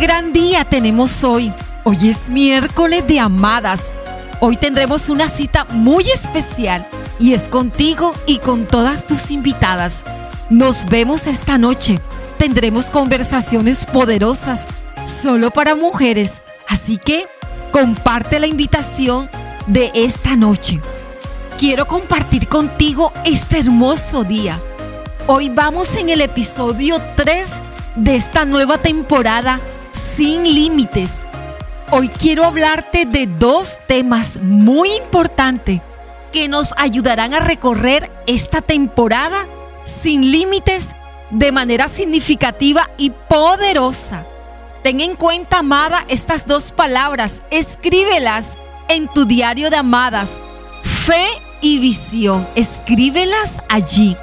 gran día tenemos hoy. Hoy es miércoles de amadas. Hoy tendremos una cita muy especial y es contigo y con todas tus invitadas. Nos vemos esta noche. Tendremos conversaciones poderosas solo para mujeres. Así que comparte la invitación de esta noche. Quiero compartir contigo este hermoso día. Hoy vamos en el episodio 3 de esta nueva temporada Sin Límites. Hoy quiero hablarte de dos temas muy importantes que nos ayudarán a recorrer esta temporada sin límites de manera significativa y poderosa. Ten en cuenta, amada, estas dos palabras. Escríbelas en tu diario de amadas. Fe y visión. Escríbelas allí.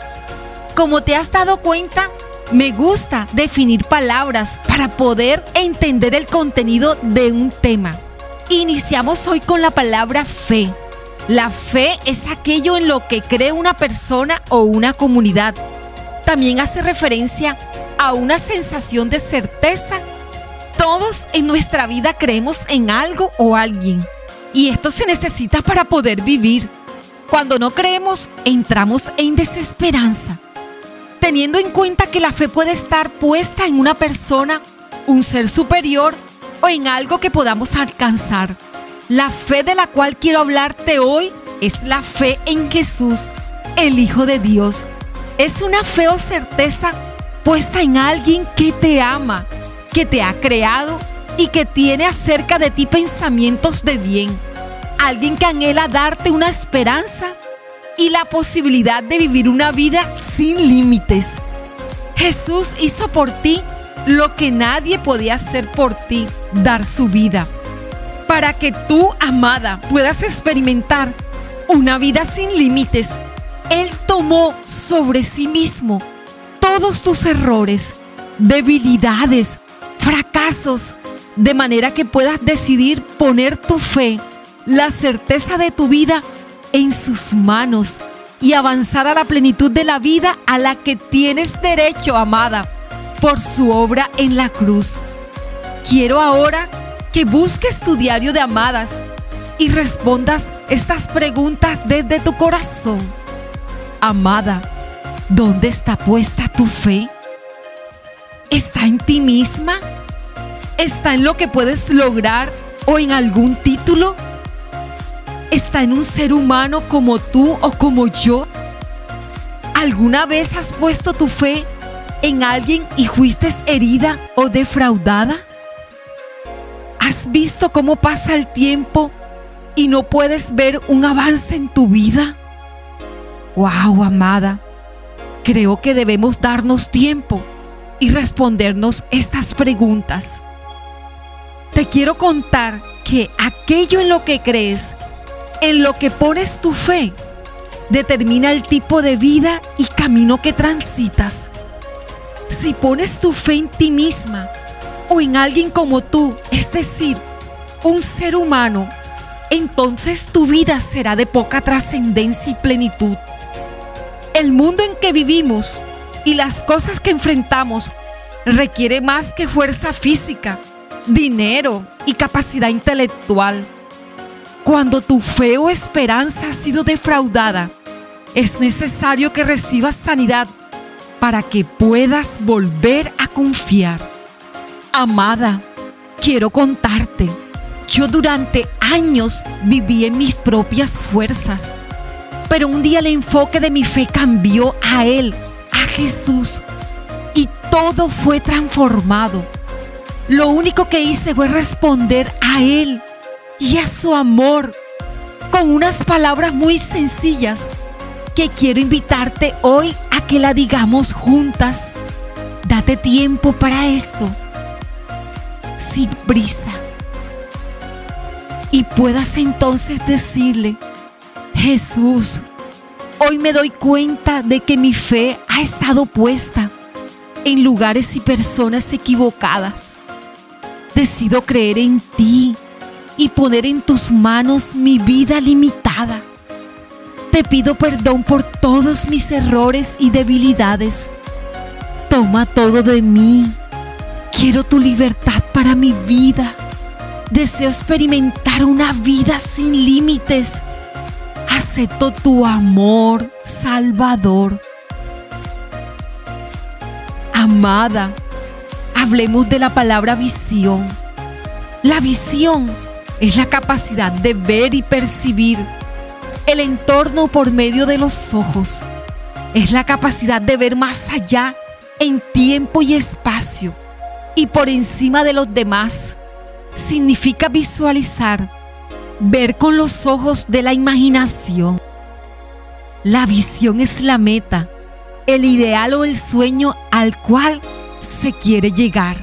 Como te has dado cuenta, me gusta definir palabras para poder entender el contenido de un tema. Iniciamos hoy con la palabra fe. La fe es aquello en lo que cree una persona o una comunidad. También hace referencia a una sensación de certeza todos en nuestra vida creemos en algo o alguien. Y esto se necesita para poder vivir. Cuando no creemos, entramos en desesperanza. Teniendo en cuenta que la fe puede estar puesta en una persona, un ser superior o en algo que podamos alcanzar. La fe de la cual quiero hablarte hoy es la fe en Jesús, el Hijo de Dios. Es una fe o certeza puesta en alguien que te ama que te ha creado y que tiene acerca de ti pensamientos de bien. Alguien que anhela darte una esperanza y la posibilidad de vivir una vida sin límites. Jesús hizo por ti lo que nadie podía hacer por ti, dar su vida. Para que tú, amada, puedas experimentar una vida sin límites, Él tomó sobre sí mismo todos tus errores, debilidades, fracasos, de manera que puedas decidir poner tu fe, la certeza de tu vida en sus manos y avanzar a la plenitud de la vida a la que tienes derecho, amada, por su obra en la cruz. Quiero ahora que busques tu diario de amadas y respondas estas preguntas desde tu corazón. Amada, ¿dónde está puesta tu fe? ¿Está en ti misma? ¿Está en lo que puedes lograr o en algún título? ¿Está en un ser humano como tú o como yo? ¿Alguna vez has puesto tu fe en alguien y fuiste herida o defraudada? ¿Has visto cómo pasa el tiempo y no puedes ver un avance en tu vida? ¡Wow, amada! Creo que debemos darnos tiempo y respondernos estas preguntas. Te quiero contar que aquello en lo que crees, en lo que pones tu fe, determina el tipo de vida y camino que transitas. Si pones tu fe en ti misma o en alguien como tú, es decir, un ser humano, entonces tu vida será de poca trascendencia y plenitud. El mundo en que vivimos y las cosas que enfrentamos requiere más que fuerza física, dinero y capacidad intelectual. Cuando tu fe o esperanza ha sido defraudada, es necesario que recibas sanidad para que puedas volver a confiar. Amada, quiero contarte, yo durante años viví en mis propias fuerzas, pero un día el enfoque de mi fe cambió a Él, a Jesús, y todo fue transformado. Lo único que hice fue responder a Él y a su amor con unas palabras muy sencillas que quiero invitarte hoy a que la digamos juntas. Date tiempo para esto, sin prisa. Y puedas entonces decirle, Jesús, hoy me doy cuenta de que mi fe ha estado puesta en lugares y personas equivocadas Decido creer en ti y poner en tus manos mi vida limitada. Te pido perdón por todos mis errores y debilidades. Toma todo de mí. Quiero tu libertad para mi vida. Deseo experimentar una vida sin límites. Acepto tu amor, Salvador. Amada, hablemos de la palabra visión. La visión es la capacidad de ver y percibir el entorno por medio de los ojos. Es la capacidad de ver más allá en tiempo y espacio y por encima de los demás. Significa visualizar, ver con los ojos de la imaginación. La visión es la meta, el ideal o el sueño al cual se quiere llegar.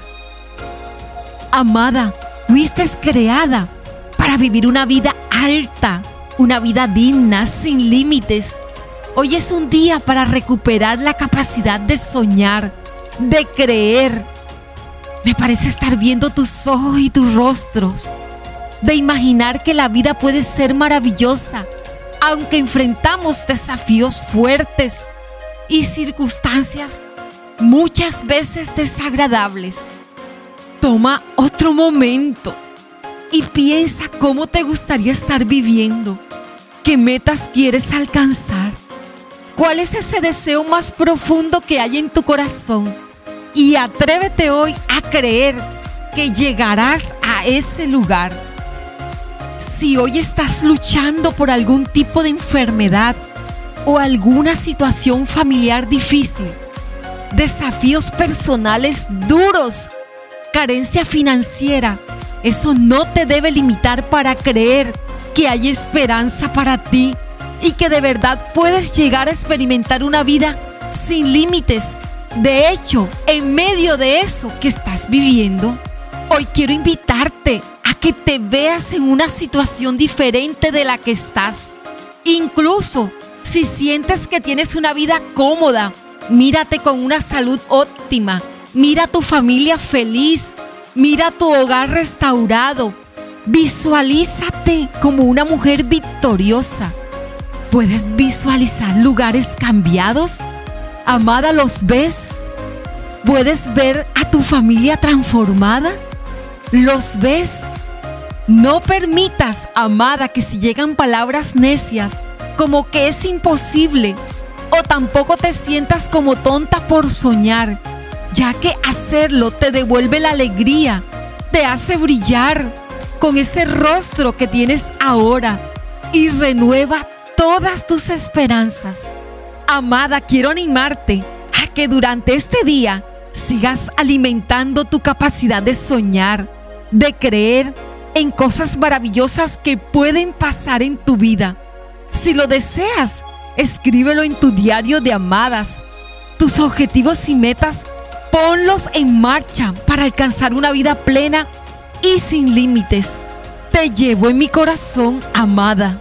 Amada, fuiste creada para vivir una vida alta, una vida digna, sin límites. Hoy es un día para recuperar la capacidad de soñar, de creer. Me parece estar viendo tus ojos y tus rostros, de imaginar que la vida puede ser maravillosa, aunque enfrentamos desafíos fuertes y circunstancias muchas veces desagradables. Toma otro momento y piensa cómo te gustaría estar viviendo, qué metas quieres alcanzar, cuál es ese deseo más profundo que hay en tu corazón y atrévete hoy a creer que llegarás a ese lugar. Si hoy estás luchando por algún tipo de enfermedad o alguna situación familiar difícil, desafíos personales duros, carencia financiera, eso no te debe limitar para creer que hay esperanza para ti y que de verdad puedes llegar a experimentar una vida sin límites. De hecho, en medio de eso que estás viviendo, hoy quiero invitarte a que te veas en una situación diferente de la que estás. Incluso si sientes que tienes una vida cómoda, mírate con una salud óptima, mira a tu familia feliz, Mira tu hogar restaurado. Visualízate como una mujer victoriosa. ¿Puedes visualizar lugares cambiados? Amada, ¿los ves? ¿Puedes ver a tu familia transformada? ¿Los ves? No permitas, amada, que si llegan palabras necias, como que es imposible, o tampoco te sientas como tonta por soñar ya que hacerlo te devuelve la alegría, te hace brillar con ese rostro que tienes ahora y renueva todas tus esperanzas. Amada, quiero animarte a que durante este día sigas alimentando tu capacidad de soñar, de creer en cosas maravillosas que pueden pasar en tu vida. Si lo deseas, escríbelo en tu diario de amadas. Tus objetivos y metas Ponlos en marcha para alcanzar una vida plena y sin límites. Te llevo en mi corazón, amada.